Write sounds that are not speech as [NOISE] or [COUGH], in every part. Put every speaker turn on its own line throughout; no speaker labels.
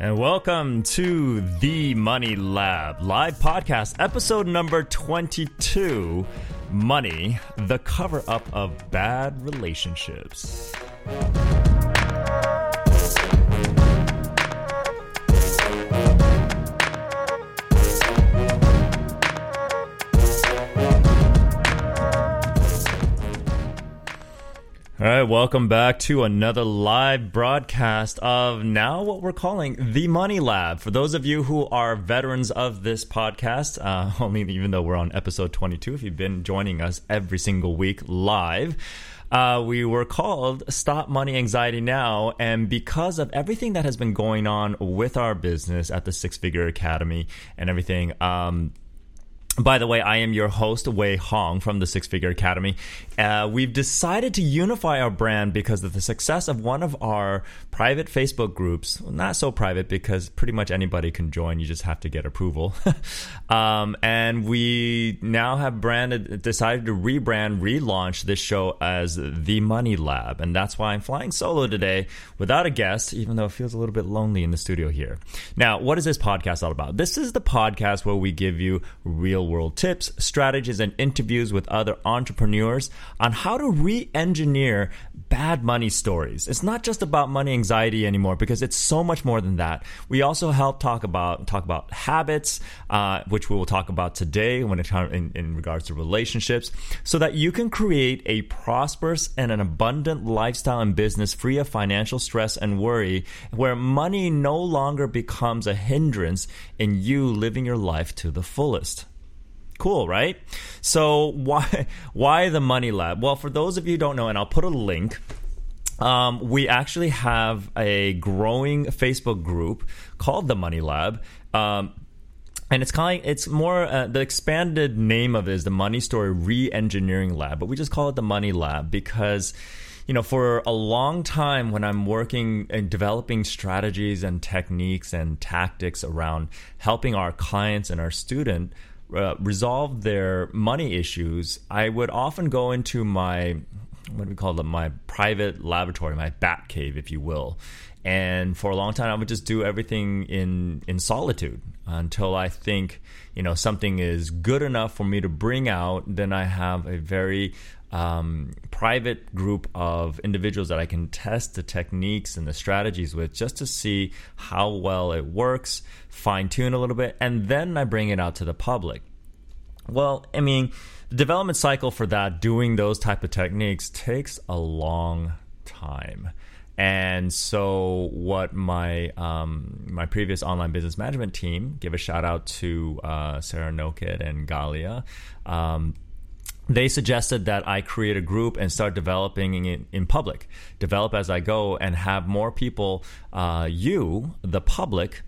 And welcome to the Money Lab live podcast, episode number 22 Money, the cover up of bad relationships. All right, welcome back to another live broadcast of now what we're calling the Money Lab. For those of you who are veterans of this podcast, uh, [LAUGHS] only even though we're on episode 22, if you've been joining us every single week live, uh, we were called Stop Money Anxiety Now. And because of everything that has been going on with our business at the Six Figure Academy and everything, um, by the way, I am your host, Wei Hong from the Six Figure Academy. Uh, we've decided to unify our brand because of the success of one of our private Facebook groups. Well, not so private because pretty much anybody can join, you just have to get approval. [LAUGHS] um, and we now have branded, decided to rebrand, relaunch this show as The Money Lab. And that's why I'm flying solo today without a guest, even though it feels a little bit lonely in the studio here. Now, what is this podcast all about? This is the podcast where we give you real world tips, strategies, and interviews with other entrepreneurs on how to re engineer bad money stories. It's not just about money anxiety anymore because it's so much more than that. We also help talk about talk about habits, uh, which we will talk about today when it in, in regards to relationships, so that you can create a prosperous and an abundant lifestyle and business free of financial stress and worry, where money no longer becomes a hindrance in you living your life to the fullest. Cool, right? So why [LAUGHS] why the Money Lab? Well, for those of you who don't know, and I'll put a link. Um, we actually have a growing Facebook group called the Money Lab. Um, and it's calling it's more uh, the expanded name of it is the money story re-engineering lab but we just call it the money lab because you know for a long time when i'm working and developing strategies and techniques and tactics around helping our clients and our student uh, resolve their money issues, I would often go into my what do we call them? my private laboratory, my bat cave, if you will. And for a long time, I would just do everything in in solitude until I think you know something is good enough for me to bring out. Then I have a very um, private group of individuals that I can test the techniques and the strategies with just to see how well it works, fine tune a little bit, and then I bring it out to the public. Well, I mean, the development cycle for that, doing those type of techniques, takes a long time. And so, what my um, my previous online business management team give a shout out to uh, Sarah Nokit and Galia. Um, they suggested that I create a group and start developing it in public, develop as I go, and have more people, uh, you, the public,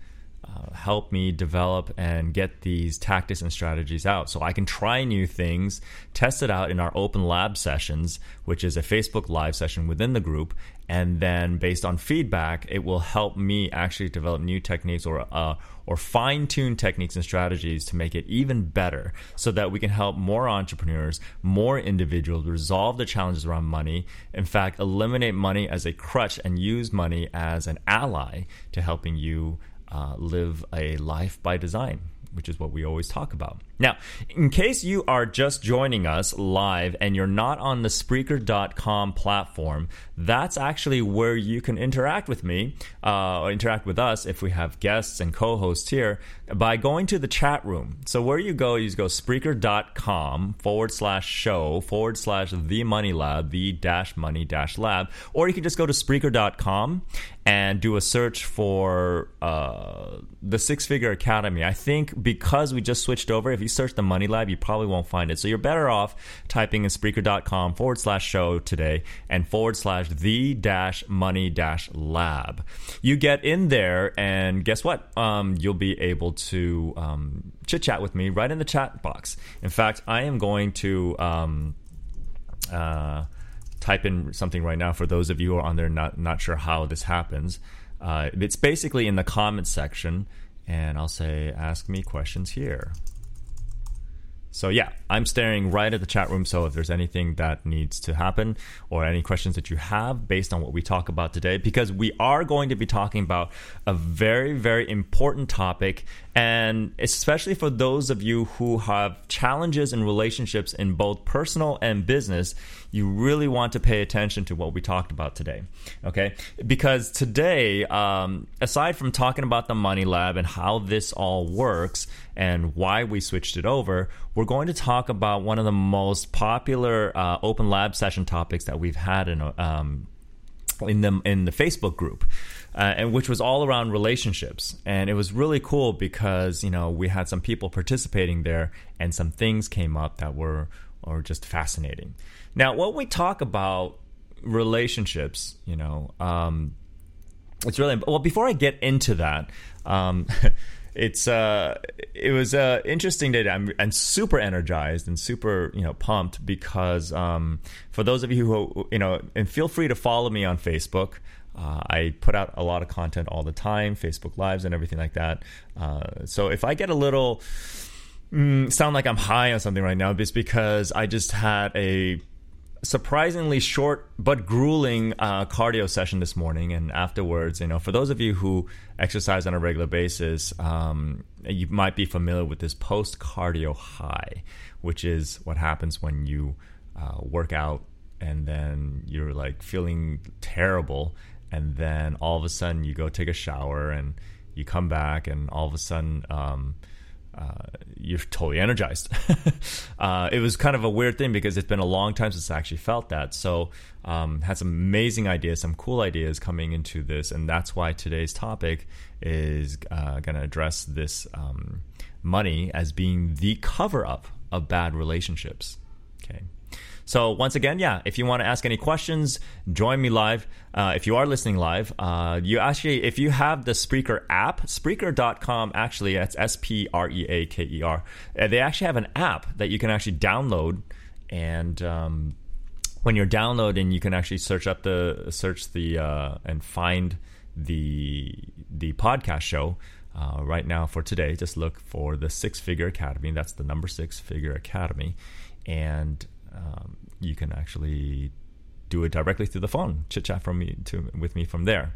help me develop and get these tactics and strategies out so I can try new things, test it out in our open lab sessions, which is a Facebook live session within the group. And then, based on feedback, it will help me actually develop new techniques or uh, or fine tune techniques and strategies to make it even better, so that we can help more entrepreneurs, more individuals resolve the challenges around money. In fact, eliminate money as a crutch and use money as an ally to helping you uh, live a life by design, which is what we always talk about. Now, in case you are just joining us live and you're not on the Spreaker.com platform, that's actually where you can interact with me uh, or interact with us if we have guests and co hosts here by going to the chat room. So, where you go, you go Spreaker.com forward slash show forward slash the money lab, the dash money dash lab, or you can just go to Spreaker.com and do a search for uh, the Six Figure Academy. I think because we just switched over, if you search the Money Lab, you probably won't find it. So you're better off typing in Spreaker.com forward slash show today and forward slash the dash money dash lab. You get in there, and guess what? Um, you'll be able to um, chit chat with me right in the chat box. In fact, I am going to. Um, uh, type in something right now for those of you who are on there not not sure how this happens. Uh, it's basically in the comments section, and I'll say, "Ask me questions here." So yeah, I'm staring right at the chat room. So if there's anything that needs to happen or any questions that you have based on what we talk about today, because we are going to be talking about a very, very important topic. And especially for those of you who have challenges in relationships in both personal and business, you really want to pay attention to what we talked about today. Okay. Because today, um, aside from talking about the money lab and how this all works, and why we switched it over, we're going to talk about one of the most popular uh, open lab session topics that we've had in um, in the in the Facebook group. Uh, and which was all around relationships. And it was really cool because you know we had some people participating there, and some things came up that were or just fascinating. Now, when we talk about relationships, you know, um, it's really well. Before I get into that, um, [LAUGHS] it's uh, it was uh, interesting day. I'm, I'm super energized and super you know pumped because um, for those of you who you know, and feel free to follow me on Facebook. Uh, I put out a lot of content all the time, Facebook Lives and everything like that. Uh, so if I get a little mm, sound like I'm high on something right now, it's because I just had a surprisingly short but grueling uh, cardio session this morning, and afterwards, you know, for those of you who exercise on a regular basis, um, you might be familiar with this post cardio high, which is what happens when you uh, work out and then you're like feeling terrible, and then all of a sudden you go take a shower and you come back, and all of a sudden. Um, uh, you're totally energized. [LAUGHS] uh, it was kind of a weird thing because it's been a long time since I actually felt that. So, um, had some amazing ideas, some cool ideas coming into this, and that's why today's topic is uh, going to address this um, money as being the cover up of bad relationships. Okay. So once again, yeah, if you want to ask any questions, join me live. Uh, if you are listening live, uh, you actually, if you have the Spreaker app, Spreaker.com, actually, that's S P R E A K E R. Uh, they actually have an app that you can actually download, and um, when you're downloading, you can actually search up the search the uh, and find the the podcast show. Uh, right now for today, just look for the Six Figure Academy. That's the number Six Figure Academy, and um, you can actually do it directly through the phone, chit chat from me to with me from there.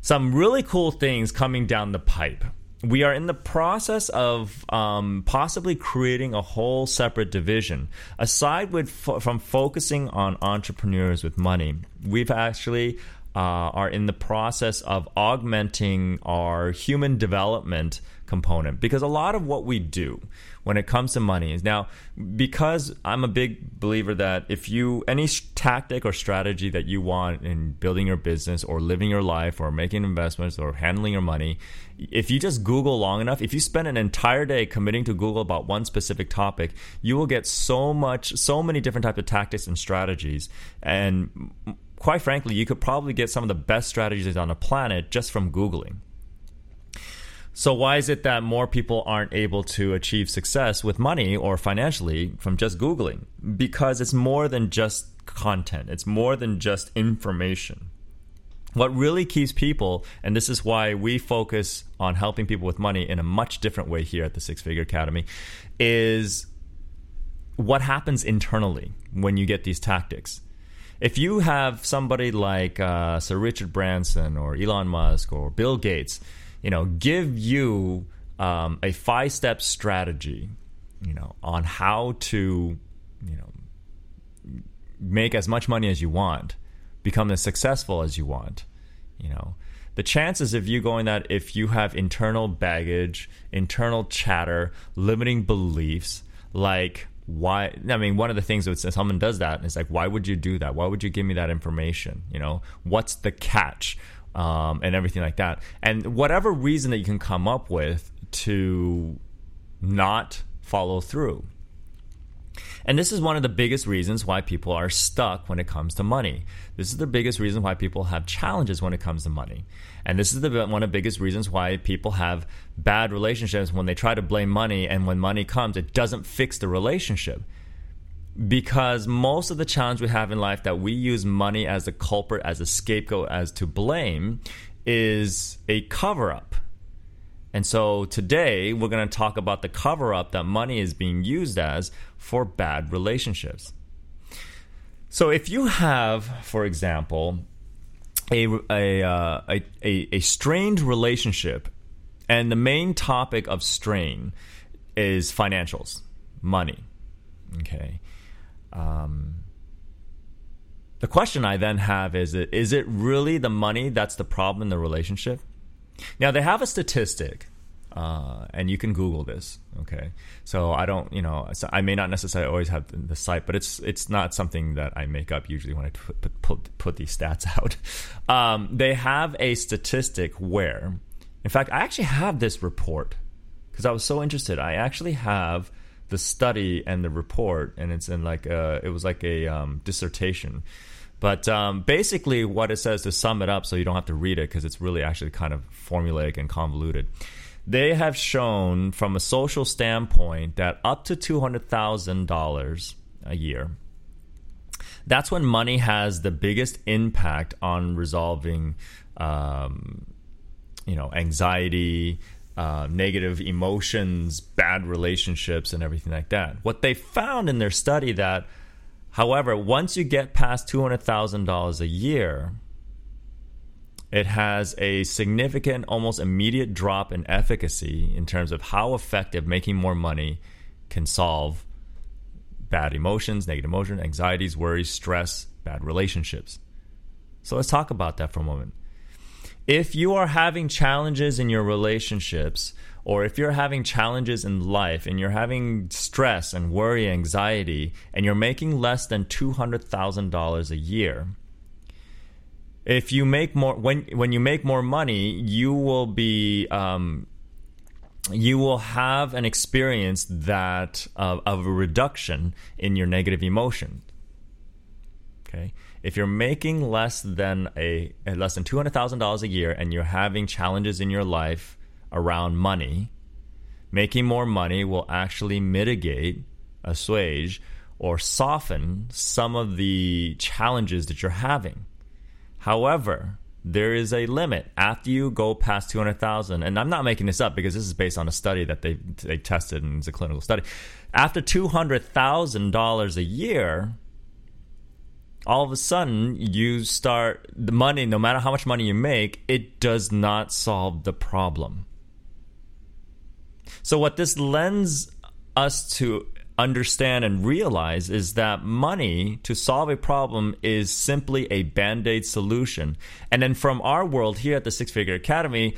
Some really cool things coming down the pipe. We are in the process of um, possibly creating a whole separate division. Aside with fo- from focusing on entrepreneurs with money, we've actually uh, are in the process of augmenting our human development component because a lot of what we do when it comes to money. Now because I'm a big believer that if you any tactic or strategy that you want in building your business or living your life or making investments or handling your money if you just google long enough if you spend an entire day committing to google about one specific topic you will get so much so many different types of tactics and strategies. And quite frankly you could probably get some of the best strategies on the planet just from googling so why is it that more people aren't able to achieve success with money or financially from just Googling? Because it's more than just content. It's more than just information. What really keeps people, and this is why we focus on helping people with money in a much different way here at the Six Figure Academy, is what happens internally when you get these tactics. If you have somebody like uh, Sir Richard Branson or Elon Musk or Bill Gates you know, give you um, a five step strategy, you know, on how to, you know, make as much money as you want, become as successful as you want, you know. The chances of you going that if you have internal baggage, internal chatter, limiting beliefs, like why i mean one of the things that someone does that is like why would you do that? Why would you give me that information? You know what's the catch um, and everything like that. And whatever reason that you can come up with to not follow through. And this is one of the biggest reasons why people are stuck when it comes to money. This is the biggest reason why people have challenges when it comes to money. And this is the one of the biggest reasons why people have bad relationships when they try to blame money and when money comes it doesn't fix the relationship because most of the challenge we have in life that we use money as a culprit, as a scapegoat, as to blame is a cover up. And so today we're going to talk about the cover up that money is being used as for bad relationships. So if you have, for example, a, a, uh, a, a, a strained relationship, and the main topic of strain is financials, money. Okay. Um, the question I then have is: Is it really the money that's the problem in the relationship? Now they have a statistic, uh, and you can Google this. Okay, so I don't, you know, I may not necessarily always have the site, but it's it's not something that I make up usually when I put put, put these stats [LAUGHS] out. Um, they have a statistic where, in fact, I actually have this report because I was so interested. I actually have the study and the report, and it's in like a, it was like a um, dissertation but um, basically, what it says to sum it up, so you don't have to read it because it's really actually kind of formulaic and convoluted. They have shown, from a social standpoint, that up to two hundred thousand dollars a year, that's when money has the biggest impact on resolving, um, you know, anxiety, uh, negative emotions, bad relationships, and everything like that. What they found in their study that However, once you get past $200,000 a year, it has a significant, almost immediate drop in efficacy in terms of how effective making more money can solve bad emotions, negative emotions, anxieties, worries, stress, bad relationships. So let's talk about that for a moment. If you are having challenges in your relationships, or if you're having challenges in life and you're having stress and worry, anxiety, and you're making less than $200,000 a year, if you make more when when you make more money, you will be um, you will have an experience that uh, of a reduction in your negative emotion. Okay, if you're making less than a eh, less than two hundred thousand dollars a year and you're having challenges in your life around money, making more money will actually mitigate, assuage, or soften some of the challenges that you're having. However, there is a limit after you go past 200,000 and I'm not making this up because this is based on a study that they they tested and it's a clinical study. After $200,000 a year, all of a sudden you start the money no matter how much money you make, it does not solve the problem. So, what this lends us to understand and realize is that money to solve a problem is simply a band aid solution. And then from our world here at the Six Figure Academy,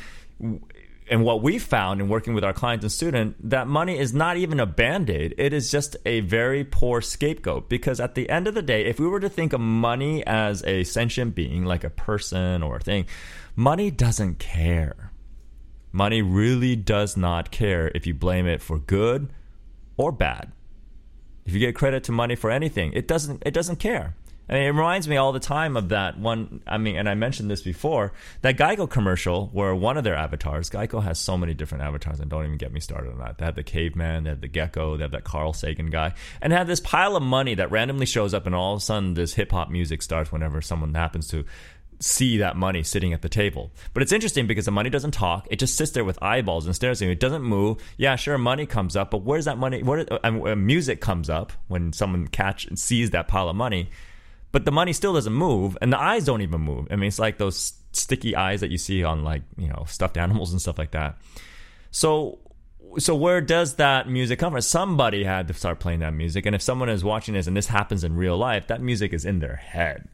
and what we found in working with our clients and students, that money is not even a band aid. It is just a very poor scapegoat. Because at the end of the day, if we were to think of money as a sentient being, like a person or a thing, money doesn't care. Money really does not care if you blame it for good or bad. If you get credit to money for anything, it doesn't it doesn't care. Mean, it reminds me all the time of that one. I mean, and I mentioned this before that Geico commercial where one of their avatars, Geico has so many different avatars, and don't even get me started on that. They have the caveman, they have the gecko, they have that Carl Sagan guy, and have this pile of money that randomly shows up, and all of a sudden this hip hop music starts whenever someone happens to see that money sitting at the table. But it's interesting because the money doesn't talk. It just sits there with eyeballs and stares at you. It doesn't move. Yeah, sure, money comes up, but where's that money? Where, uh, music comes up when someone catch and sees that pile of money, but the money still doesn't move, and the eyes don't even move. I mean, it's like those sticky eyes that you see on like you know stuffed animals and stuff like that. So so where does that music come from? Somebody had to start playing that music, and if someone is watching this and this happens in real life, that music is in their head.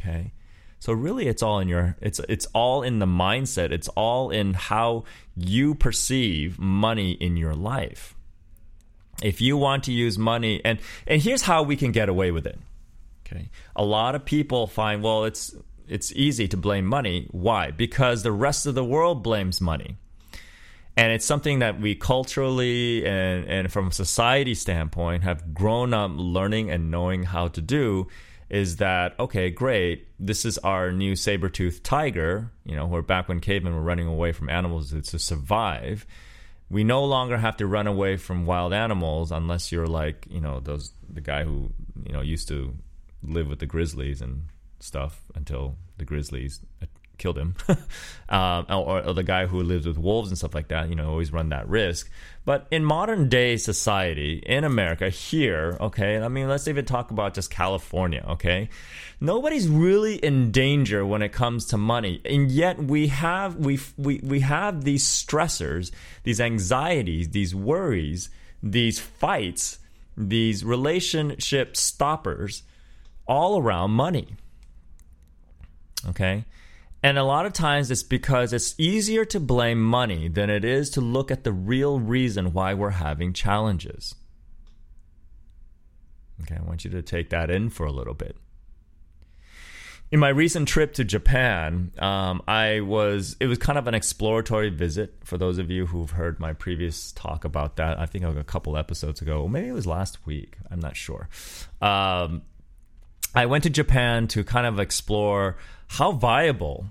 Okay, so really it's all in your it's it's all in the mindset. It's all in how you perceive money in your life. If you want to use money and and here's how we can get away with it. Okay? A lot of people find well it's it's easy to blame money. Why? Because the rest of the world blames money. And it's something that we culturally and, and from a society standpoint have grown up learning and knowing how to do is that okay, great. This is our new saber-toothed tiger. You know, where back when cavemen were running away from animals to survive. We no longer have to run away from wild animals unless you're like, you know, those the guy who, you know, used to live with the grizzlies and stuff until the grizzlies killed him, [LAUGHS] um, or, or, the guy who lives with wolves and stuff like that. You know, always run that risk. But in modern day society in America, here, okay, I mean, let's even talk about just California, okay. Nobody's really in danger when it comes to money, and yet we have we we we have these stressors, these anxieties, these worries, these fights, these relationship stoppers, all around money. Okay. And a lot of times it's because it's easier to blame money than it is to look at the real reason why we're having challenges. Okay, I want you to take that in for a little bit. In my recent trip to Japan, um, I was it was kind of an exploratory visit. For those of you who've heard my previous talk about that, I think a couple episodes ago, or maybe it was last week. I'm not sure. Um, I went to Japan to kind of explore how viable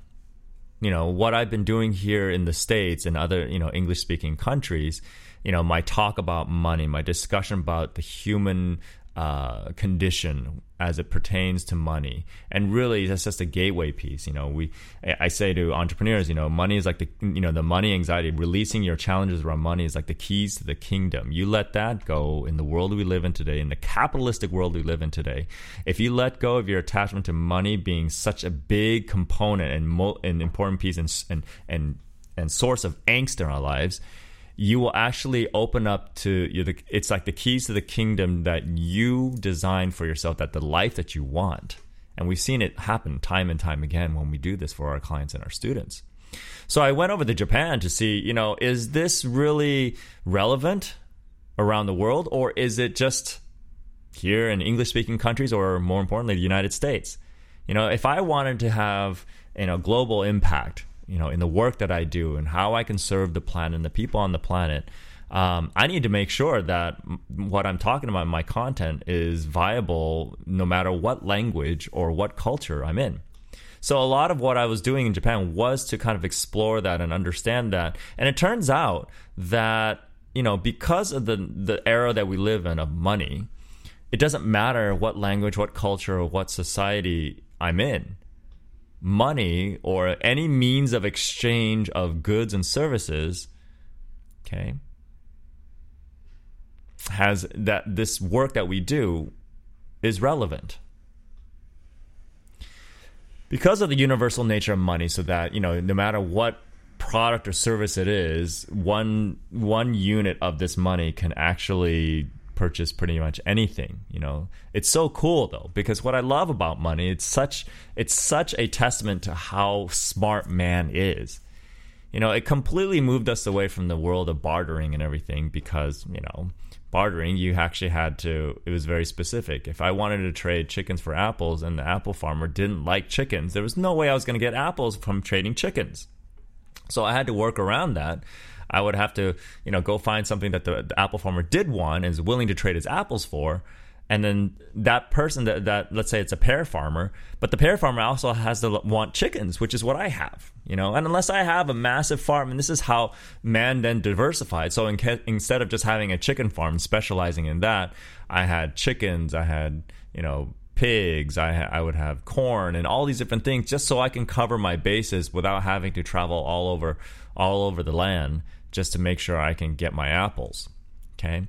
you know what I've been doing here in the states and other you know English speaking countries you know my talk about money my discussion about the human uh, condition as it pertains to money. And really, that's just a gateway piece. You know, we I say to entrepreneurs, you know, money is like the you know the money anxiety. Releasing your challenges around money is like the keys to the kingdom. You let that go in the world we live in today, in the capitalistic world we live in today. If you let go of your attachment to money being such a big component and mo- an important piece and and and and source of angst in our lives you will actually open up to it's like the keys to the kingdom that you design for yourself that the life that you want. And we've seen it happen time and time again when we do this for our clients and our students. So i went over to japan to see you know is this really relevant around the world or is it just here in english speaking countries or more importantly the united states? You know if i wanted to have you know global impact you know in the work that I do and how I can serve the planet and the people on the planet. Um, I need to make sure that what I'm talking about my content is viable no matter what language or what culture I'm in. So a lot of what I was doing in Japan was to kind of explore that and understand that. And it turns out that you know because of the the era that we live in of money, it doesn't matter what language, what culture, or what society I'm in money or any means of exchange of goods and services, okay, has that this work that we do is relevant. Because of the universal nature of money, so that, you know, no matter what product or service it is, one one unit of this money can actually purchase pretty much anything you know? It's so cool though because what i love about money it's such it's such a testament to how smart man is. You know it completely moved us away from the world of bartering and everything because you know bartering you actually had to it was very specific. If i wanted to trade chickens for apples and the apple farmer didn't like chickens there was no way i was going to get apples from trading chickens. So i had to work around that I would have to, you know, go find something that the, the apple farmer did want and is willing to trade his apples for. And then that person that, that let's say it's a pear farmer, but the pear farmer also has to want chickens, which is what I have, you know. And unless I have a massive farm, and this is how man then diversified. So in, instead of just having a chicken farm specializing in that, I had chickens, I had you know pigs, I I would have corn and all these different things, just so I can cover my bases without having to travel all over all over the land just to make sure I can get my apples. Okay.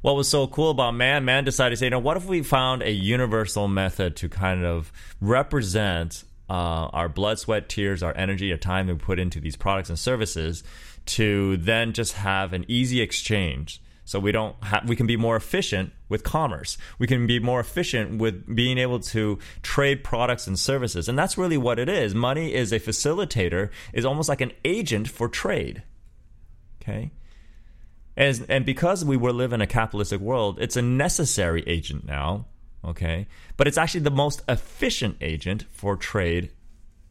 What was so cool about man? Man decided to say, you know, what if we found a universal method to kind of represent uh, our blood, sweat, tears, our energy, our time we put into these products and services to then just have an easy exchange so we don't we can be more efficient with commerce we can be more efficient with being able to trade products and services and that's really what it is money is a facilitator is almost like an agent for trade Okay. And, and because we will live in a capitalistic world, it's a necessary agent now. Okay. But it's actually the most efficient agent for trade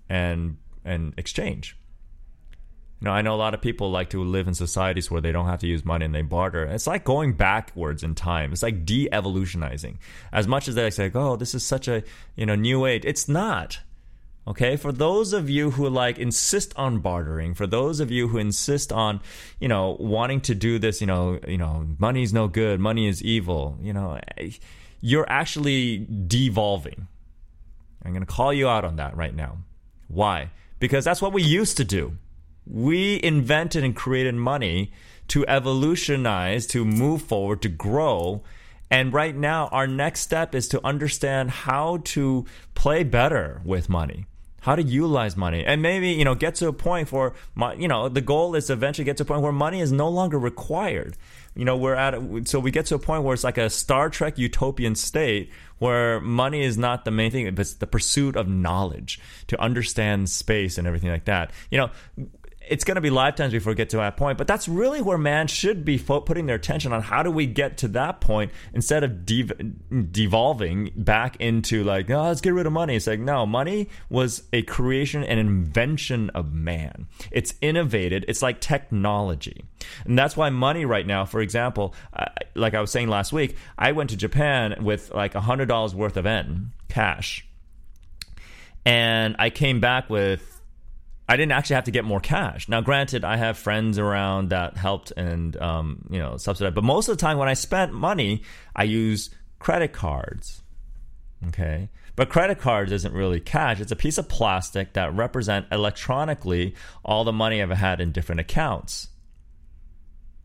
and and exchange. You know, I know a lot of people like to live in societies where they don't have to use money and they barter. It's like going backwards in time. It's like de-evolutionizing. As much as they say, "Oh, this is such a you know new age," it's not. Okay, for those of you who like insist on bartering, for those of you who insist on, you know, wanting to do this, you know, you know, money's no good, money is evil, you know, you're actually devolving. I'm going to call you out on that right now. Why? because that's what we used to do. We invented and created money to evolutionize, to move forward, to grow. And right now, our next step is to understand how to play better with money how to utilize money. And maybe you know get to a point where you know the goal is to eventually get to a point where money is no longer required. You know we're at so we get to a point where it's like a star trek utopian state where money is not the main thing but it's the pursuit of knowledge to understand space and everything like that. You know it's going to be lifetimes before we get to that point. But that's really where man should be fo- putting their attention on how do we get to that point instead of dev- devolving back into like, oh, let's get rid of money. It's like, no, money was a creation and invention of man. It's innovated. It's like technology. And that's why money right now, for example, uh, like I was saying last week, I went to Japan with like $100 worth of yen cash. And I came back with I didn't actually have to get more cash. Now, granted, I have friends around that helped and um, you know subsidized, but most of the time when I spent money, I use credit cards. Okay, but credit cards isn't really cash; it's a piece of plastic that represent electronically all the money I've had in different accounts.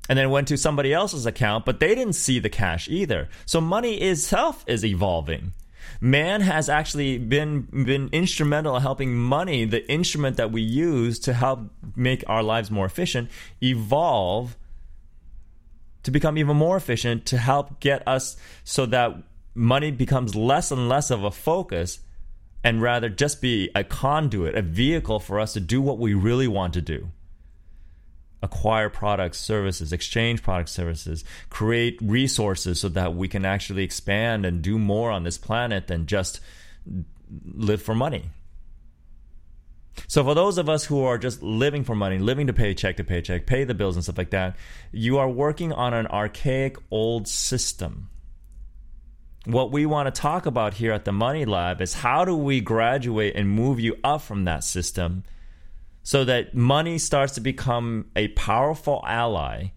And then went to somebody else's account, but they didn't see the cash either. So money itself is evolving man has actually been been instrumental in helping money, the instrument that we use to help make our lives more efficient, evolve to become even more efficient to help get us so that money becomes less and less of a focus and rather just be a conduit, a vehicle for us to do what we really want to do acquire products, services, exchange products, services, create resources so that we can actually expand and do more on this planet than just live for money. So, for those of us who are just living for money, living to paycheck to paycheck, pay the bills and stuff like that, you are working on an archaic old system. What we want to talk about here at the Money Lab is how do we graduate and move you up from that system so that money starts to become a powerful ally,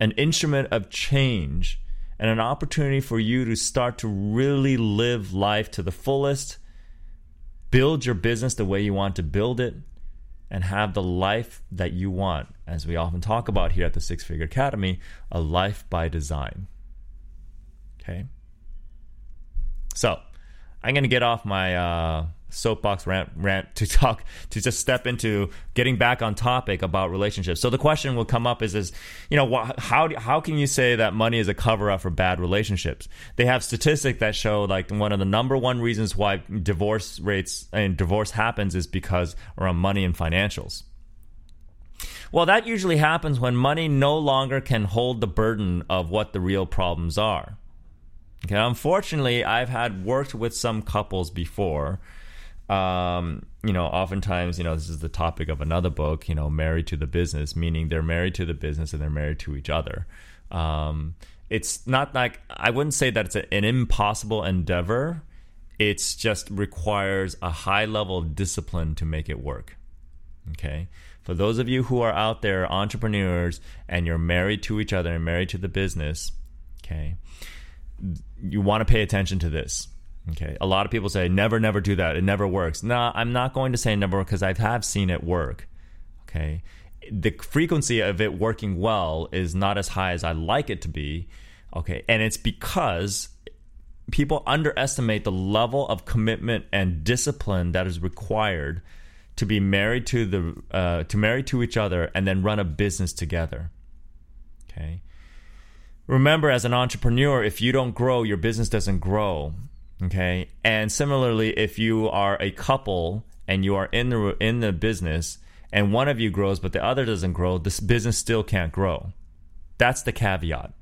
an instrument of change, and an opportunity for you to start to really live life to the fullest, build your business the way you want to build it, and have the life that you want. As we often talk about here at the Six Figure Academy, a life by design. Okay? So, I'm going to get off my. Uh, soapbox rant, rant to talk to just step into getting back on topic about relationships. So the question will come up is is you know wh- how how can you say that money is a cover up for bad relationships? They have statistics that show like one of the number one reasons why divorce rates and divorce happens is because around money and financials. Well, that usually happens when money no longer can hold the burden of what the real problems are. Okay, unfortunately, I've had worked with some couples before um, you know, oftentimes, you know, this is the topic of another book, you know, married to the business, meaning they're married to the business and they're married to each other. Um, it's not like I wouldn't say that it's an impossible endeavor. It's just requires a high level of discipline to make it work. Okay. For those of you who are out there, entrepreneurs, and you're married to each other and married to the business, okay, you want to pay attention to this Okay. A lot of people say never, never do that. It never works. No, I'm not going to say never because I have seen it work. Okay. The frequency of it working well is not as high as I like it to be. Okay. And it's because people underestimate the level of commitment and discipline that is required to be married to the uh, to marry to each other and then run a business together. Okay. Remember, as an entrepreneur, if you don't grow, your business doesn't grow. Okay. And similarly, if you are a couple and you are in the in the business and one of you grows but the other doesn't grow, this business still can't grow. That's the caveat.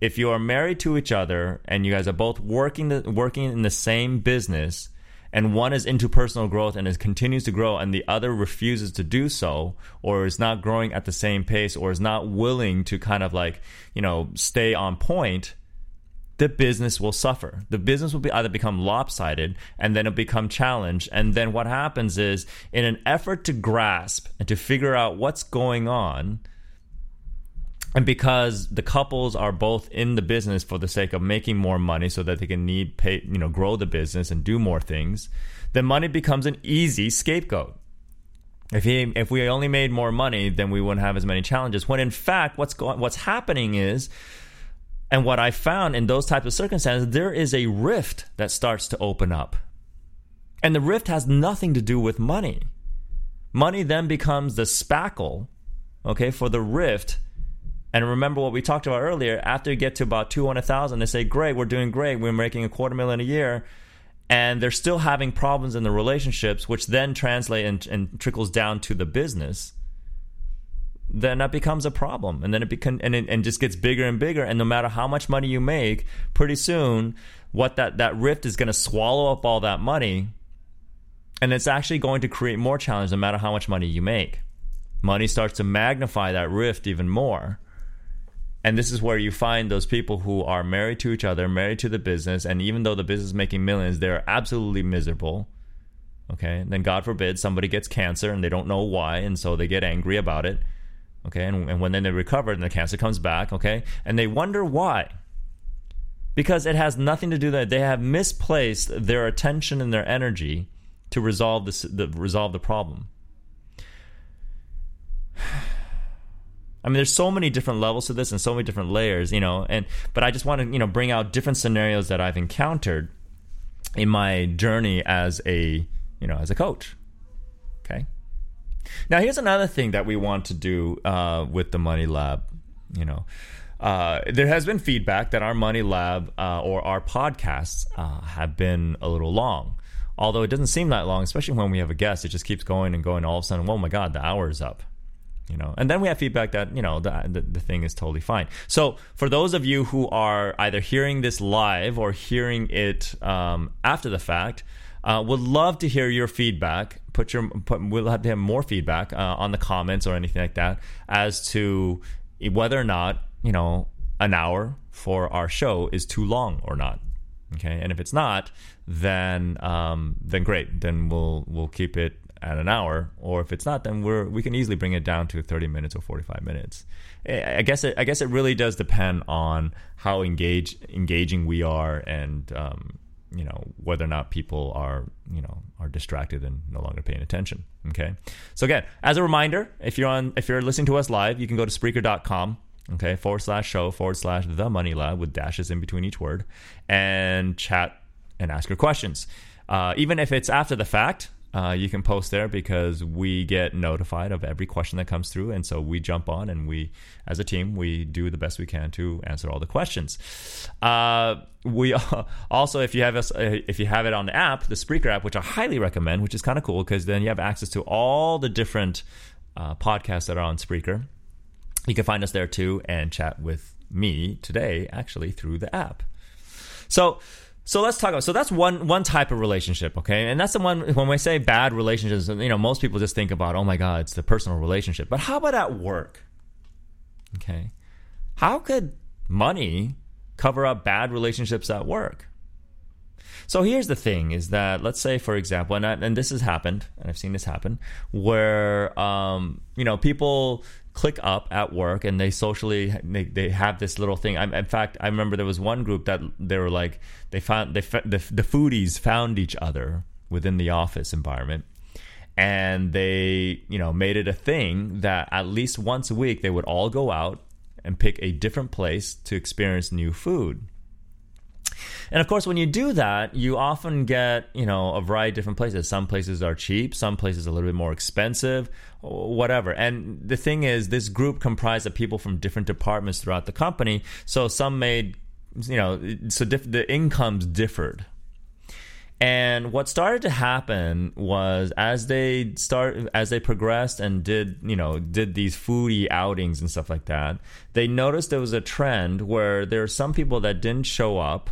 If you are married to each other and you guys are both working the, working in the same business and one is into personal growth and it continues to grow and the other refuses to do so or is not growing at the same pace or is not willing to kind of like, you know, stay on point, the business will suffer. The business will be either become lopsided and then it'll become challenged. And then what happens is, in an effort to grasp and to figure out what's going on, and because the couples are both in the business for the sake of making more money so that they can need pay you know grow the business and do more things then money becomes an easy scapegoat If he if we only made more money, then we wouldn't have as many challenges. When in fact, what's going what's happening is and what I found in those types of circumstances, there is a rift that starts to open up. And the rift has nothing to do with money. Money then becomes the spackle, okay, for the rift. And remember what we talked about earlier. After you get to about 200,000, they say, Great, we're doing great. We're making a quarter million a year. And they're still having problems in the relationships, which then translate and, and trickles down to the business then that becomes a problem and then it become and it and just gets bigger and bigger and no matter how much money you make pretty soon what that that rift is going to swallow up all that money and it's actually going to create more challenge no matter how much money you make money starts to magnify that rift even more and this is where you find those people who are married to each other married to the business and even though the business is making millions they're absolutely miserable okay? And then god forbid somebody gets cancer and they don't know why and so they get angry about it okay? And, and when then they recover and the cancer comes back okay? And they wonder why. Because it has nothing to do that they have misplaced their attention and their energy to resolve this the resolve the problem I mean, there's so many different levels to this and so many different layers, you know. And but I just want to, you know, bring out different scenarios that I've encountered in my journey as a, you know, as a coach. Okay. Now, here's another thing that we want to do uh, with the Money Lab. You know, uh, there has been feedback that our Money Lab uh, or our podcasts uh, have been a little long. Although it doesn't seem that long, especially when we have a guest, it just keeps going and going. All of a sudden, oh my God, the hour is up. You know, and then we have feedback that you know the, the, the thing is totally fine. So for those of you who are either hearing this live or hearing it um, after the fact, uh, would love to hear your feedback. Put your put, we'll have to have more feedback uh, on the comments or anything like that as to whether or not you know an hour for our show is too long or not. Okay, and if it's not, then um, then great. Then we'll we'll keep it at an hour. Or if it's not, then we're we can easily bring it down to thirty minutes or forty five minutes. I guess it I guess it really does depend on how engage engaging we are and um, you know whether or not people are you know are distracted and no longer paying attention okay so again as a reminder if you're on if you're listening to us live you can go to spreaker.com okay forward slash show forward slash the money lab with dashes in between each word and chat and ask your questions uh, even if it's after the fact uh, you can post there because we get notified of every question that comes through, and so we jump on and we, as a team, we do the best we can to answer all the questions. Uh, we [LAUGHS] also, if you have us, uh, if you have it on the app, the Spreaker app, which I highly recommend, which is kind of cool because then you have access to all the different uh, podcasts that are on Spreaker. You can find us there too and chat with me today, actually through the app. So so let's talk about so that's one one type of relationship, okay? And that's the one when we say bad relationships, you know, most people just think about, oh my God, it's the personal relationship. But how about at work? Okay. How could money cover up bad relationships at work? So here's the thing: is that let's say, for example, and I, and this has happened, and I've seen this happen, where um, you know people click up at work and they socially they, they have this little thing. I, in fact i remember there was one group that they were like they found they the, the foodies found each other within the office environment and they you know made it a thing that at least once a week they would all go out and pick a different place to experience new food and of course, when you do that, you often get, you know, a variety of different places. Some places are cheap, some places a little bit more expensive, whatever. And the thing is, this group comprised of people from different departments throughout the company. So some made, you know, so diff- the incomes differed. And what started to happen was as they start as they progressed and did, you know, did these foodie outings and stuff like that, they noticed there was a trend where there are some people that didn't show up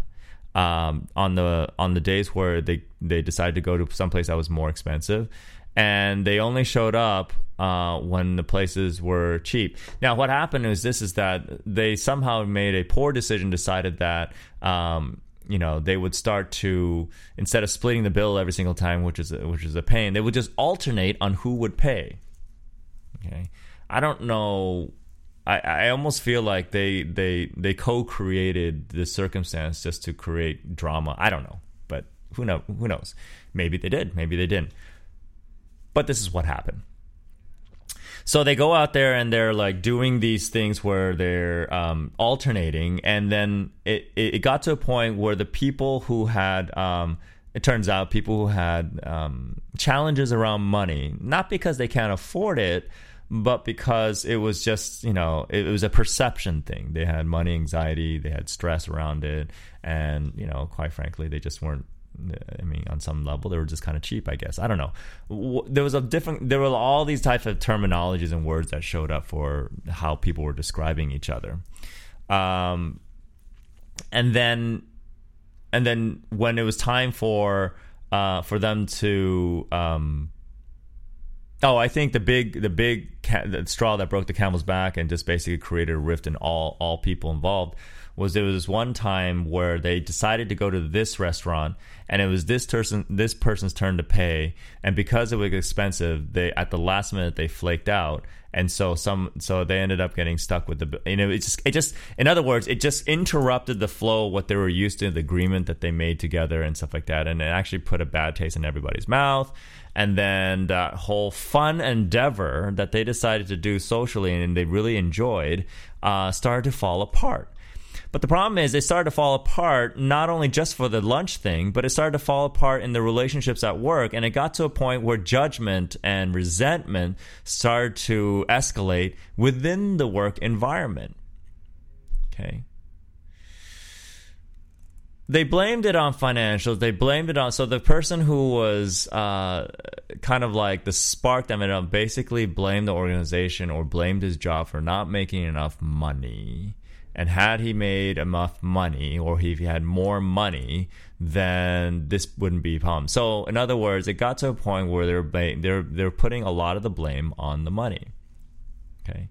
um, on the on the days where they they decided to go to someplace that was more expensive, and they only showed up uh, when the places were cheap. Now, what happened is this: is that they somehow made a poor decision, decided that. Um, you know, they would start to instead of splitting the bill every single time, which is a, which is a pain, they would just alternate on who would pay. Okay, I don't know I, I almost feel like they they they co-created the circumstance just to create drama. I don't know, but who know who knows? Maybe they did, maybe they didn't. But this is what happened. So they go out there and they're like doing these things where they're um, alternating, and then it, it got to a point where the people who had um, it turns out people who had um, challenges around money, not because they can't afford it, but because it was just you know it was a perception thing. They had money anxiety, they had stress around it, and you know quite frankly they just weren't I mean, on some level, they were just kind of cheap, I guess. I don't know. There was a different. There were all these types of terminologies and words that showed up for how people were describing each other. Um, and then, and then when it was time for uh, for them to, um, oh, I think the big the big ca- the straw that broke the camel's back and just basically created a rift in all all people involved was there was one time where they decided to go to this restaurant and it was this person this person's turn to pay. And because it was expensive they at the last minute they flaked out. And so some so they ended up getting stuck with the you know it just it just in other words it just interrupted the flow what they were used to the agreement that they made together and stuff like that. And it actually put a bad taste in everybody's mouth and then that whole fun endeavor that they decided to do socially and they really enjoyed uh, started to fall apart but the problem is, it started to fall apart not only just for the lunch thing, but it started to fall apart in the relationships at work. And it got to a point where judgment and resentment started to escalate within the work environment. Okay. They blamed it on financials. They blamed it on. So the person who was uh, kind of like the spark that made it basically blamed the organization or blamed his job for not making enough money and had he made enough money, or if he had more money, then this wouldn't be a problem. So, in other words, it got to a point where they're they're they're putting a lot of the blame on the money. Okay.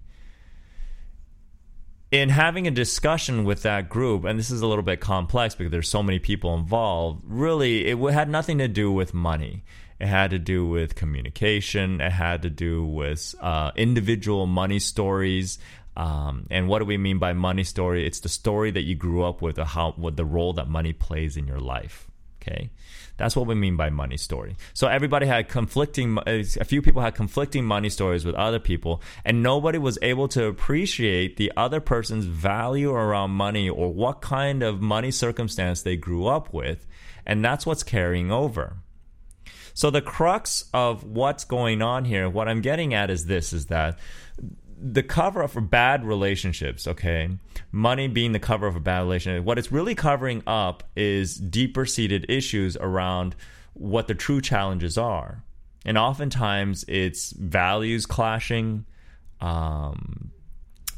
In having a discussion with that group, and this is a little bit complex because there's so many people involved. Really, it had nothing to do with money. It had to do with communication. It had to do with uh, individual money stories. Um, and what do we mean by money story? It's the story that you grew up with, or how what the role that money plays in your life. Okay, that's what we mean by money story. So everybody had conflicting. A few people had conflicting money stories with other people, and nobody was able to appreciate the other person's value around money or what kind of money circumstance they grew up with, and that's what's carrying over. So the crux of what's going on here, what I'm getting at is this: is that the cover for bad relationships, okay? Money being the cover of a bad relationship. What it's really covering up is deeper seated issues around what the true challenges are. And oftentimes it's values clashing, um,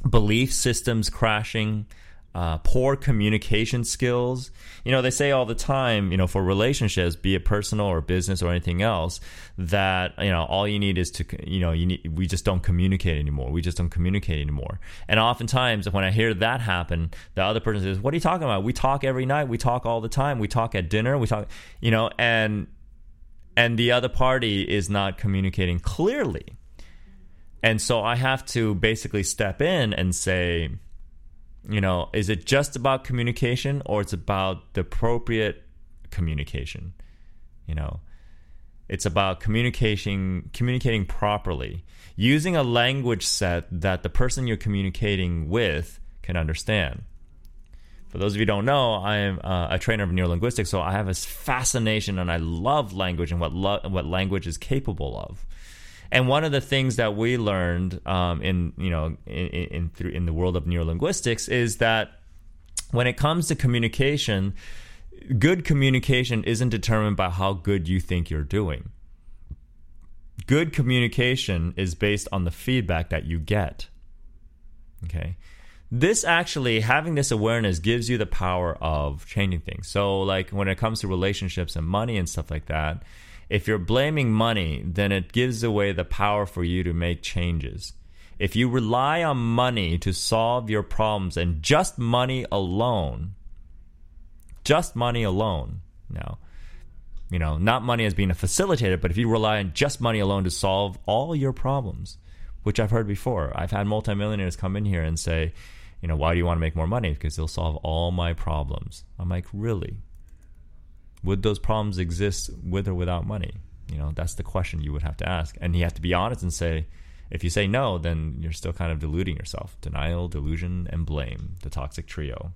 belief systems crashing, uh, poor communication skills. You know, they say all the time, you know, for relationships, be it personal or business or anything else, that you know all you need is to, you know, you need. We just don't communicate anymore. We just don't communicate anymore. And oftentimes, when I hear that happen, the other person says, "What are you talking about? We talk every night. We talk all the time. We talk at dinner. We talk, you know, and and the other party is not communicating clearly." And so I have to basically step in and say, you know, is it just about communication or it's about the appropriate communication? You know, it's about communication, communicating properly, using a language set that the person you're communicating with can understand. For those of you who don't know, I am uh, a trainer of neurolinguistics, so I have this fascination and I love language and what lo- what language is capable of. And one of the things that we learned um, in you know in, in, in the world of neurolinguistics is that when it comes to communication, good communication isn't determined by how good you think you're doing. Good communication is based on the feedback that you get. Okay. This actually, having this awareness gives you the power of changing things. So, like when it comes to relationships and money and stuff like that, if you're blaming money, then it gives away the power for you to make changes. If you rely on money to solve your problems and just money alone, just money alone, now, you know, not money as being a facilitator, but if you rely on just money alone to solve all your problems, which I've heard before, I've had multimillionaires come in here and say, you know, why do you want to make more money? Because they'll solve all my problems. I'm like, really? Would those problems exist with or without money? You know, that's the question you would have to ask. And you have to be honest and say, If you say no, then you're still kind of deluding yourself. Denial, delusion, and blame, the toxic trio.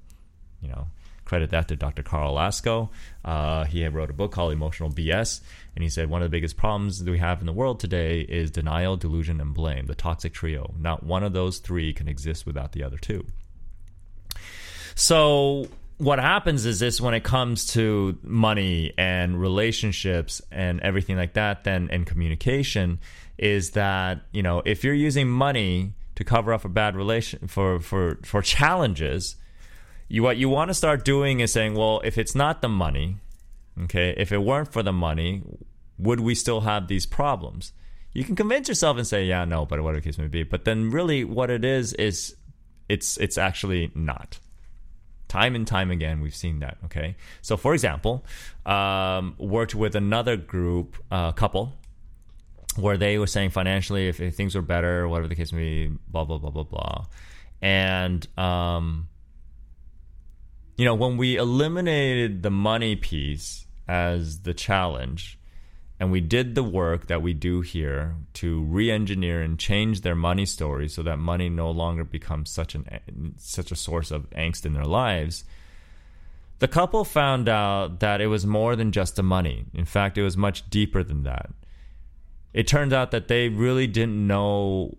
You know, credit that to Dr. Carl Alasko. Uh, he wrote a book called Emotional BS, and he said one of the biggest problems that we have in the world today is denial, delusion, and blame, the toxic trio. Not one of those three can exist without the other two. So, what happens is this when it comes to money and relationships and everything like that, then and communication is that you know if you're using money to cover up a bad relation for for for challenges you what you want to start doing is saying well if it's not the money okay if it weren't for the money would we still have these problems? You can convince yourself and say yeah no but whatever the case may be but then really what it is is it's it's actually not time and time again we've seen that okay? So for example um, worked with another group uh, couple where they were saying financially if, if, things were better, whatever the case may be, blah blah blah blah blah, and um, you know when we eliminated the money piece as the challenge, and we did the work that we do here to re-engineer and change their money story so that money no longer becomes such an such a source of angst in their lives. The couple found out that it was more than just the money. In fact, it was much deeper than that it turns out that they really didn't know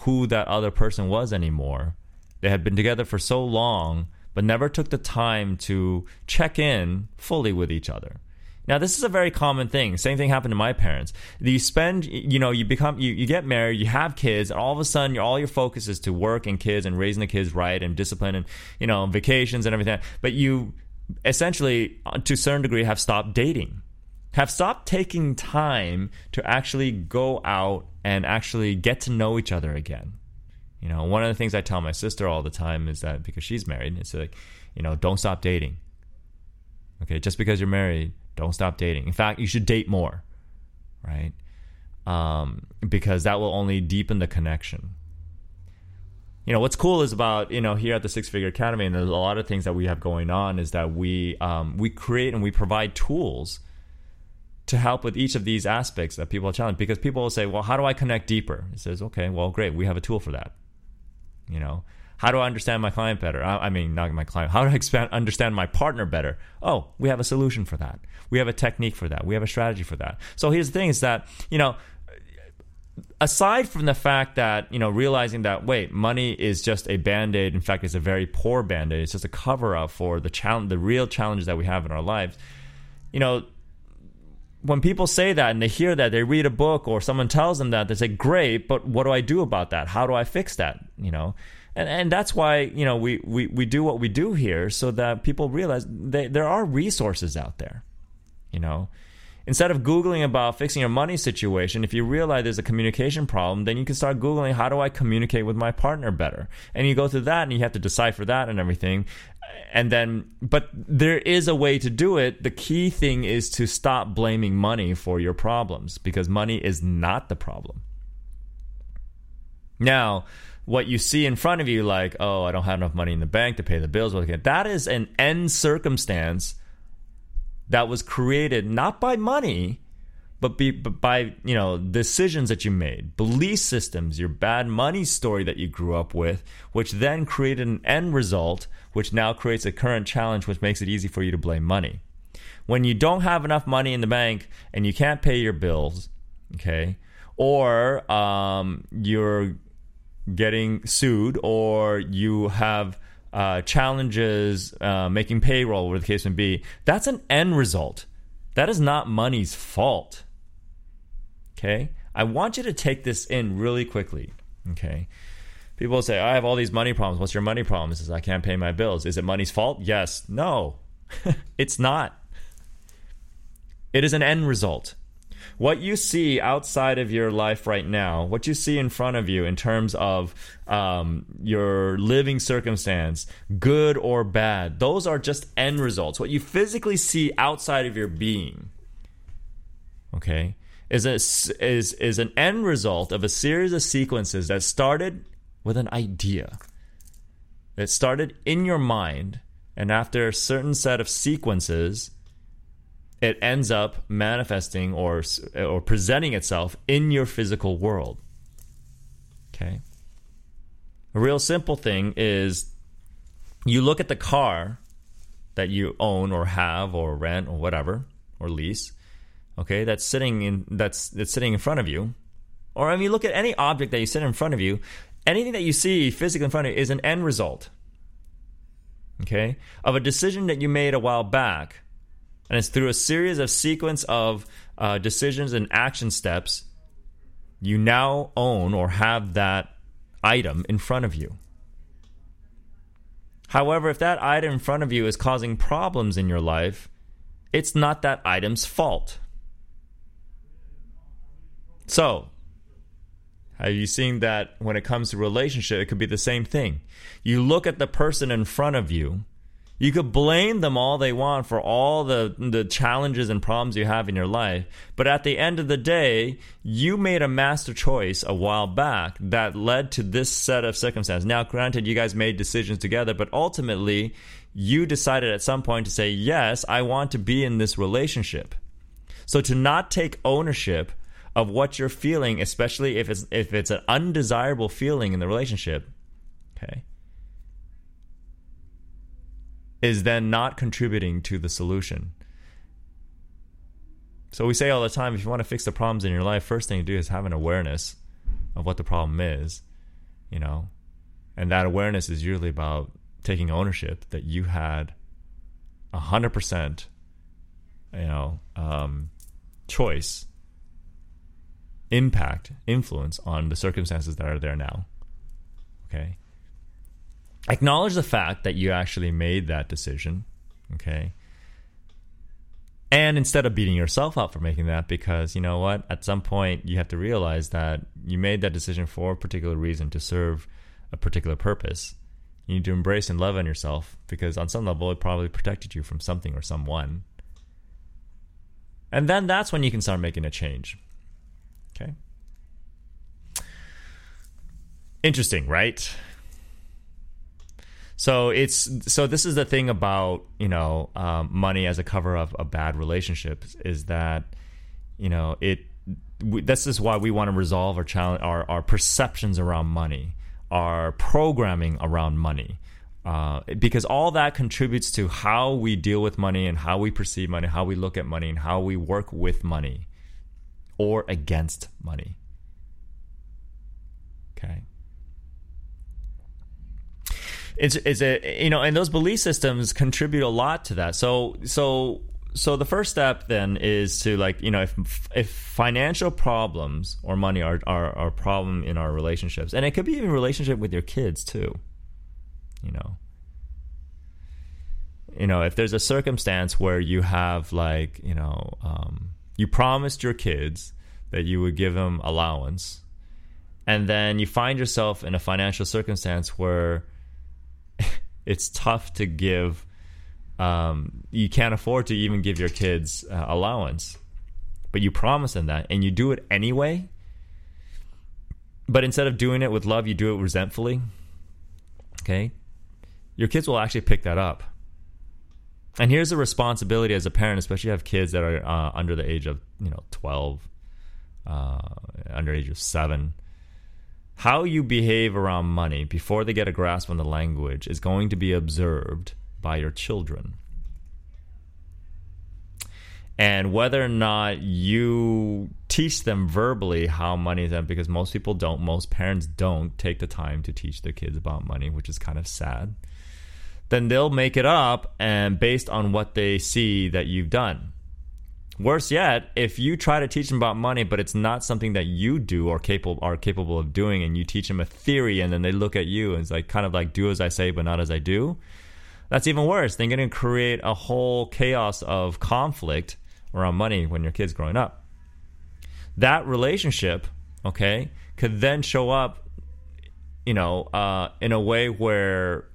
who that other person was anymore. They had been together for so long, but never took the time to check in fully with each other. Now, this is a very common thing. Same thing happened to my parents. You spend, you know, you become, you, you get married, you have kids, and all of a sudden, all your focus is to work and kids and raising the kids right and discipline and, you know, vacations and everything. But you essentially, uh, to a certain degree, have stopped dating have stopped taking time to actually go out and actually get to know each other again. You know, one of the things I tell my sister all the time is that because she's married, it's like, you know, don't stop dating. Okay, just because you're married, don't stop dating. In fact, you should date more, right? Um, because that will only deepen the connection. You know, what's cool is about you know here at the Six Figure Academy, and there's a lot of things that we have going on is that we um, we create and we provide tools to help with each of these aspects that people are challenged because people will say, well, how do I connect deeper? It says, okay, well, great. We have a tool for that. You know, how do I understand my client better? I, I mean, not my client. How do I expand, understand my partner better? Oh, we have a solution for that. We have a technique for that. We have a strategy for that. So here's the thing is that, you know, aside from the fact that, you know, realizing that, wait, money is just a band-aid. In fact, it's a very poor band-aid. It's just a cover up for the challenge, the real challenges that we have in our lives. You know, when people say that and they hear that, they read a book or someone tells them that, they say, "Great, but what do I do about that? How do I fix that?" You know, and and that's why you know we we we do what we do here so that people realize they, there are resources out there. You know, instead of googling about fixing your money situation, if you realize there's a communication problem, then you can start googling how do I communicate with my partner better, and you go through that and you have to decipher that and everything, and then but there is a way to do it. The key thing is to stop blaming money for your problems because money is not the problem. Now what you see in front of you like oh i don't have enough money in the bank to pay the bills that is an end circumstance that was created not by money but, be, but by you know decisions that you made, belief systems, your bad money story that you grew up with, which then created an end result, which now creates a current challenge, which makes it easy for you to blame money. When you don't have enough money in the bank and you can't pay your bills, okay, or um, you're getting sued, or you have uh, challenges uh, making payroll, whatever the case may be, that's an end result that is not money's fault. Okay? I want you to take this in really quickly. Okay? People say, I have all these money problems. What's your money problem? It says, I can't pay my bills. Is it money's fault? Yes. No. [LAUGHS] it's not. It is an end result. What you see outside of your life right now, what you see in front of you in terms of um, your living circumstance, good or bad, those are just end results. What you physically see outside of your being, okay, is, a, is, is an end result of a series of sequences that started with an idea. It started in your mind, and after a certain set of sequences, it ends up manifesting or or presenting itself in your physical world. Okay. A real simple thing is you look at the car that you own or have or rent or whatever or lease, okay, that's sitting in that's that's sitting in front of you. Or I mean look at any object that you sit in front of you, anything that you see physically in front of you is an end result. Okay? Of a decision that you made a while back. And it's through a series of sequence of uh, decisions and action steps you now own or have that item in front of you. However, if that item in front of you is causing problems in your life, it's not that item's fault. So, have you seen that when it comes to relationship, it could be the same thing? You look at the person in front of you you could blame them all they want for all the, the challenges and problems you have in your life. But at the end of the day, you made a master choice a while back that led to this set of circumstances. Now, granted, you guys made decisions together, but ultimately, you decided at some point to say, Yes, I want to be in this relationship. So to not take ownership of what you're feeling, especially if it's if it's an undesirable feeling in the relationship, okay, is then not contributing to the solution. So we say all the time if you want to fix the problems in your life, first thing to do is have an awareness of what the problem is, you know. And that awareness is usually about taking ownership that you had a hundred percent, you know, um, choice, impact, influence on the circumstances that are there now. Okay acknowledge the fact that you actually made that decision, okay? And instead of beating yourself up for making that, because you know what, at some point you have to realize that you made that decision for a particular reason to serve a particular purpose. You need to embrace and love on yourself because on some level it probably protected you from something or someone. And then that's when you can start making a change. Okay? Interesting, right? So it's so this is the thing about you know um, money as a cover of a bad relationship is that you know it. We, this is why we want to resolve our challenge, our our perceptions around money, our programming around money, uh, because all that contributes to how we deal with money and how we perceive money, how we look at money, and how we work with money or against money. Okay it's it's a you know, and those belief systems contribute a lot to that. So so so the first step then is to like you know if if financial problems or money are are, are a problem in our relationships, and it could be even relationship with your kids too. You know, you know if there's a circumstance where you have like you know um, you promised your kids that you would give them allowance, and then you find yourself in a financial circumstance where it's tough to give. Um, you can't afford to even give your kids uh, allowance, but you promise them that, and you do it anyway. But instead of doing it with love, you do it resentfully. Okay, your kids will actually pick that up. And here's the responsibility as a parent, especially if you have kids that are uh, under the age of you know twelve, uh, under age of seven how you behave around money before they get a grasp on the language is going to be observed by your children. And whether or not you teach them verbally how money is because most people don't, most parents don't take the time to teach their kids about money, which is kind of sad, then they'll make it up and based on what they see that you've done. Worse yet, if you try to teach them about money, but it's not something that you do or capable are capable of doing, and you teach them a theory, and then they look at you and it's like kind of like do as I say, but not as I do. That's even worse. They're going to create a whole chaos of conflict around money when your kid's growing up. That relationship, okay, could then show up, you know, uh, in a way where,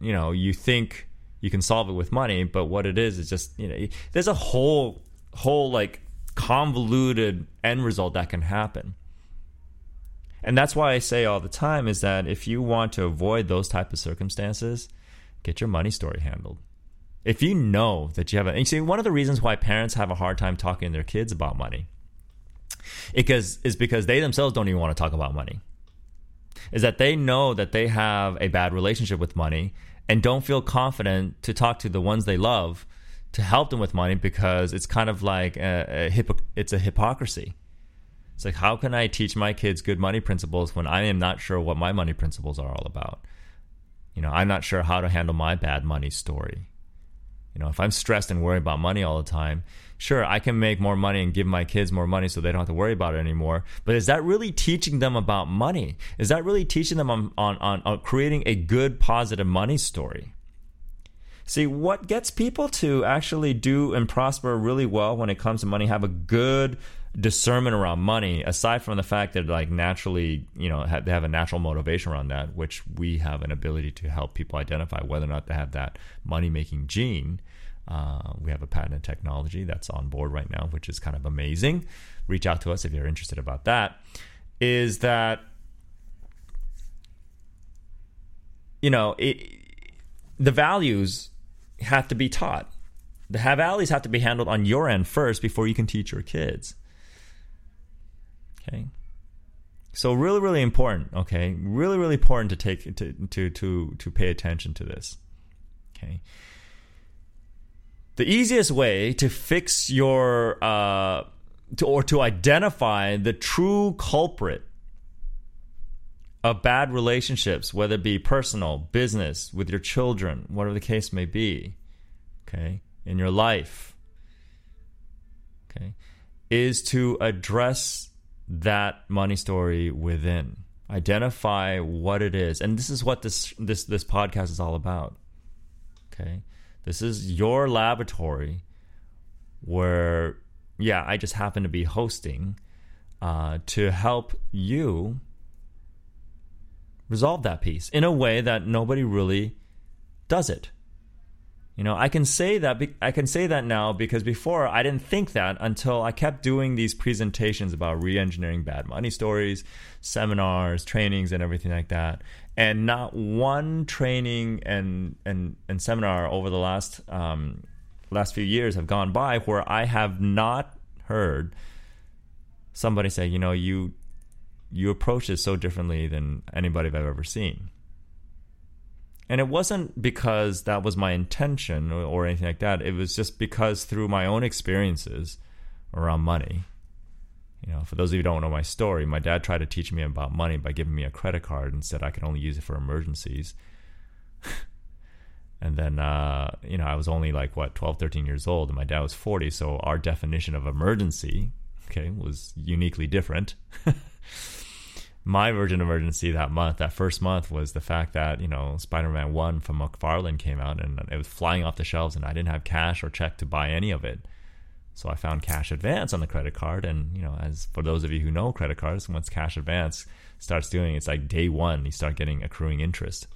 you know, you think you can solve it with money but what it is is just you know there's a whole whole like convoluted end result that can happen. And that's why i say all the time is that if you want to avoid those type of circumstances get your money story handled. If you know that you have a and you see one of the reasons why parents have a hard time talking to their kids about money because is because they themselves don't even want to talk about money. Is that they know that they have a bad relationship with money and don't feel confident to talk to the ones they love to help them with money because it's kind of like a, a hypo- it's a hypocrisy. It's like how can I teach my kids good money principles when I am not sure what my money principles are all about? You know, I'm not sure how to handle my bad money story. You know, if I'm stressed and worried about money all the time, sure, I can make more money and give my kids more money so they don't have to worry about it anymore. But is that really teaching them about money? Is that really teaching them on, on, on, on creating a good, positive money story? See, what gets people to actually do and prosper really well when it comes to money, have a good discernment around money, aside from the fact that like naturally, you know, have, they have a natural motivation around that, which we have an ability to help people identify whether or not they have that money making gene. Uh, we have a patented technology that's on board right now, which is kind of amazing. Reach out to us if you're interested about that. Is that you know it, the values have to be taught. The values have to be handled on your end first before you can teach your kids. Okay. So really, really important. Okay, really, really important to take to to to to pay attention to this. Okay. The easiest way to fix your uh, to, or to identify the true culprit of bad relationships, whether it be personal, business, with your children, whatever the case may be, okay, in your life, okay, is to address that money story within. Identify what it is. And this is what this this this podcast is all about. Okay? This is your laboratory where, yeah, I just happen to be hosting uh, to help you resolve that piece in a way that nobody really does it. You know, I can say that I can say that now because before I didn't think that until I kept doing these presentations about re-engineering bad money stories, seminars, trainings and everything like that. And not one training and and and seminar over the last um, last few years have gone by where I have not heard somebody say, you know, you you approach it so differently than anybody I've ever seen. And it wasn't because that was my intention or, anything like that. It was just because through my own experiences around money, you know, for those of you who don't know my story, my dad tried to teach me about money by giving me a credit card and said I could only use it for emergencies. [LAUGHS] and then, uh, you know, I was only like, what, 12, 13 years old, and my dad was 40. So our definition of emergency, okay, was uniquely different. [LAUGHS] my Virgin Emergency that month, that first month, was the fact that you know Spider-Man One from McFarlane came out and it was flying off the shelves, and I didn't have cash or check to buy any of it. So I found cash advance on the credit card, and you know, as for those of you who know credit cards, once cash advance starts doing, it's like day one, you start getting accruing interest.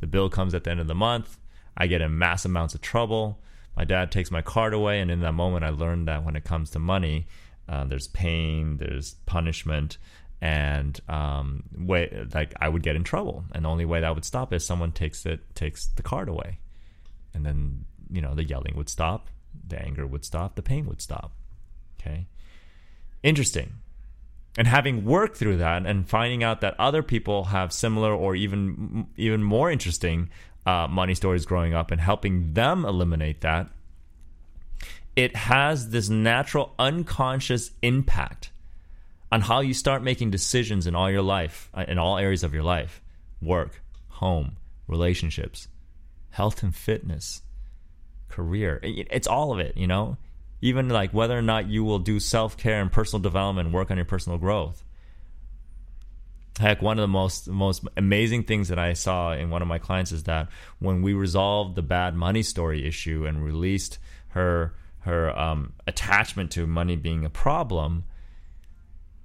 The bill comes at the end of the month. I get in mass amounts of trouble. My dad takes my card away, and in that moment, I learned that when it comes to money, uh, there's pain, there's punishment, and um, way like I would get in trouble, and the only way that would stop is someone takes it takes the card away, and then you know the yelling would stop, the anger would stop, the pain would stop. Okay, interesting. And having worked through that and finding out that other people have similar or even even more interesting uh, money stories growing up and helping them eliminate that, it has this natural unconscious impact on how you start making decisions in all your life, uh, in all areas of your life work, home, relationships, health and fitness, career. It's all of it, you know? Even like whether or not you will do self care and personal development work on your personal growth. Heck, one of the most most amazing things that I saw in one of my clients is that when we resolved the bad money story issue and released her her um, attachment to money being a problem,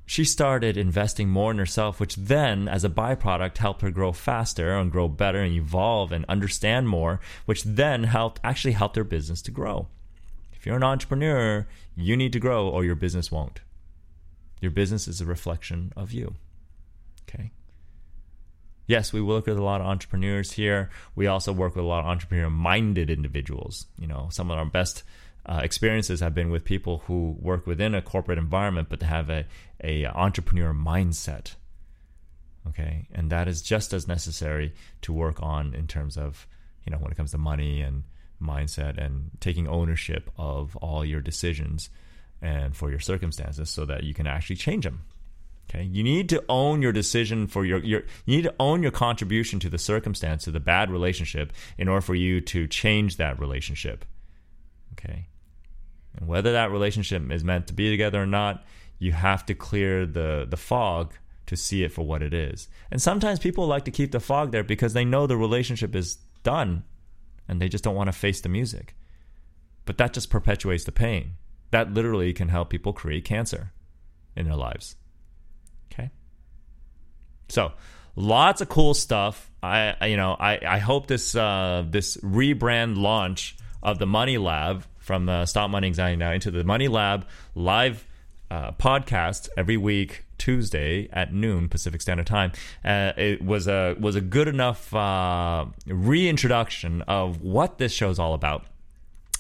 she started investing more in herself, which then, as a byproduct, helped her grow faster and grow better and evolve and understand more, which then helped actually helped her business to grow. If you're an entrepreneur, you need to grow or your business won't. Your business is a reflection of you. Okay. Yes, we work with a lot of entrepreneurs here. We also work with a lot of entrepreneur minded individuals. You know, some of our best uh, experiences have been with people who work within a corporate environment but have a, a entrepreneur mindset Okay. And that is just as necessary to work on in terms of, you know, when it comes to money and mindset and taking ownership of all your decisions and for your circumstances so that you can actually change them. Okay, you need to own your decision for your, your you need to own your contribution to the circumstance to the bad relationship in order for you to change that relationship. Okay. And whether that relationship is meant to be together or not, you have to clear the the fog to see it for what it is. And sometimes people like to keep the fog there because they know the relationship is done and they just don't want to face the music. But that just perpetuates the pain. That literally can help people create cancer in their lives. Okay? So, lots of cool stuff. I, you know, I, I hope this uh, this rebrand launch of the Money Lab from uh, Stop Money Anxiety Now into the Money Lab live uh, podcast every week Tuesday at noon Pacific Standard Time. Uh, it was a was a good enough uh, reintroduction of what this show is all about.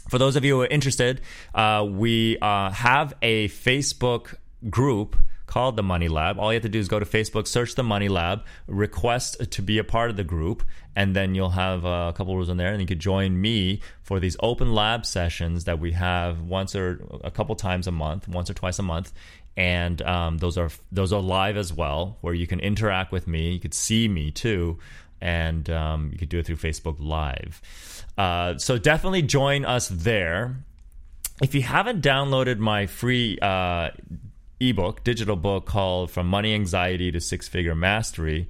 For those of you who are interested, uh, we uh, have a Facebook group called the Money Lab. All you have to do is go to Facebook, search the Money Lab, request to be a part of the group, and then you'll have a couple rules in there, and you could join me for these open lab sessions that we have once or a couple times a month, once or twice a month. And um, those are those are live as well, where you can interact with me. You could see me too, and um, you could do it through Facebook Live. Uh, so definitely join us there. If you haven't downloaded my free uh, ebook, digital book called From Money Anxiety to Six Figure Mastery,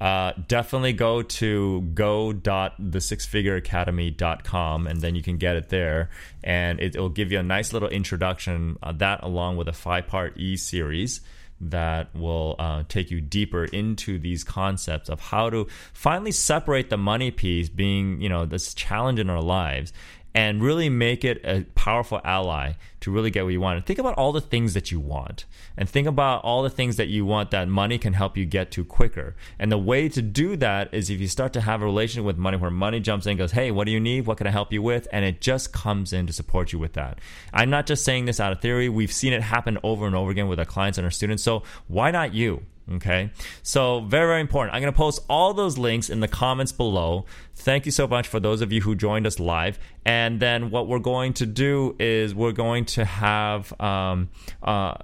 uh, definitely go to go.thesixfigureacademy.com and then you can get it there. And it, will give you a nice little introduction, uh, that along with a five part e series that will uh, take you deeper into these concepts of how to finally separate the money piece being you know this challenge in our lives and really make it a powerful ally to really get what you want. And think about all the things that you want, and think about all the things that you want that money can help you get to quicker. And the way to do that is if you start to have a relationship with money where money jumps in and goes, Hey, what do you need? What can I help you with? And it just comes in to support you with that. I'm not just saying this out of theory, we've seen it happen over and over again with our clients and our students. So why not you? Okay. So, very, very important. I'm going to post all those links in the comments below. Thank you so much for those of you who joined us live. And then, what we're going to do is we're going to have, um, uh,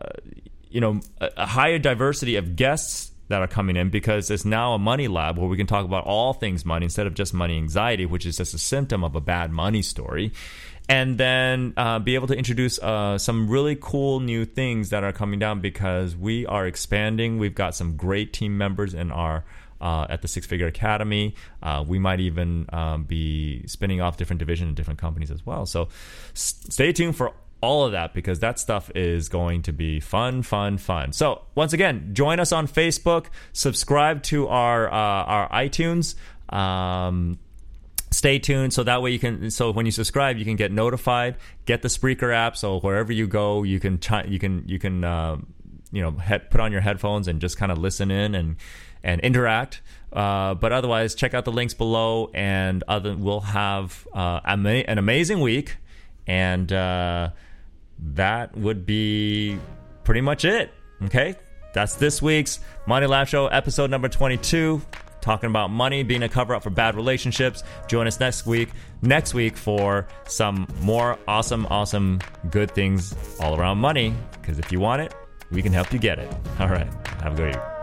you know, a, a higher diversity of guests that are coming in because it's now a money lab where we can talk about all things money instead of just money anxiety, which is just a symptom of a bad money story and then uh, be able to introduce uh, some really cool new things that are coming down because we are expanding. We've got some great team members in our uh, at the Six Figure Academy. Uh, we might even um, be spinning off different divisions and different companies as well. So stay tuned for all of that because that stuff is going to be fun, fun, fun. So once again, join us on Facebook, subscribe to our uh, our iTunes. Um, stay tuned so that way you can so when you subscribe you can get notified get the spreaker app. So wherever you go you can you can you can uh, you know head, put on your headphones and just kind of listen in and and interact. Uh, but otherwise check out the links below and other we'll have uh, ama- an amazing week. And uh, that would be pretty much it. Okay? That's this week's money lab show episode number 22 talking about money being a cover up for bad relationships. Join us next week, next week for some more awesome, awesome, good things all around money. Because if you want it, we can help you get it. All right. Have a good week.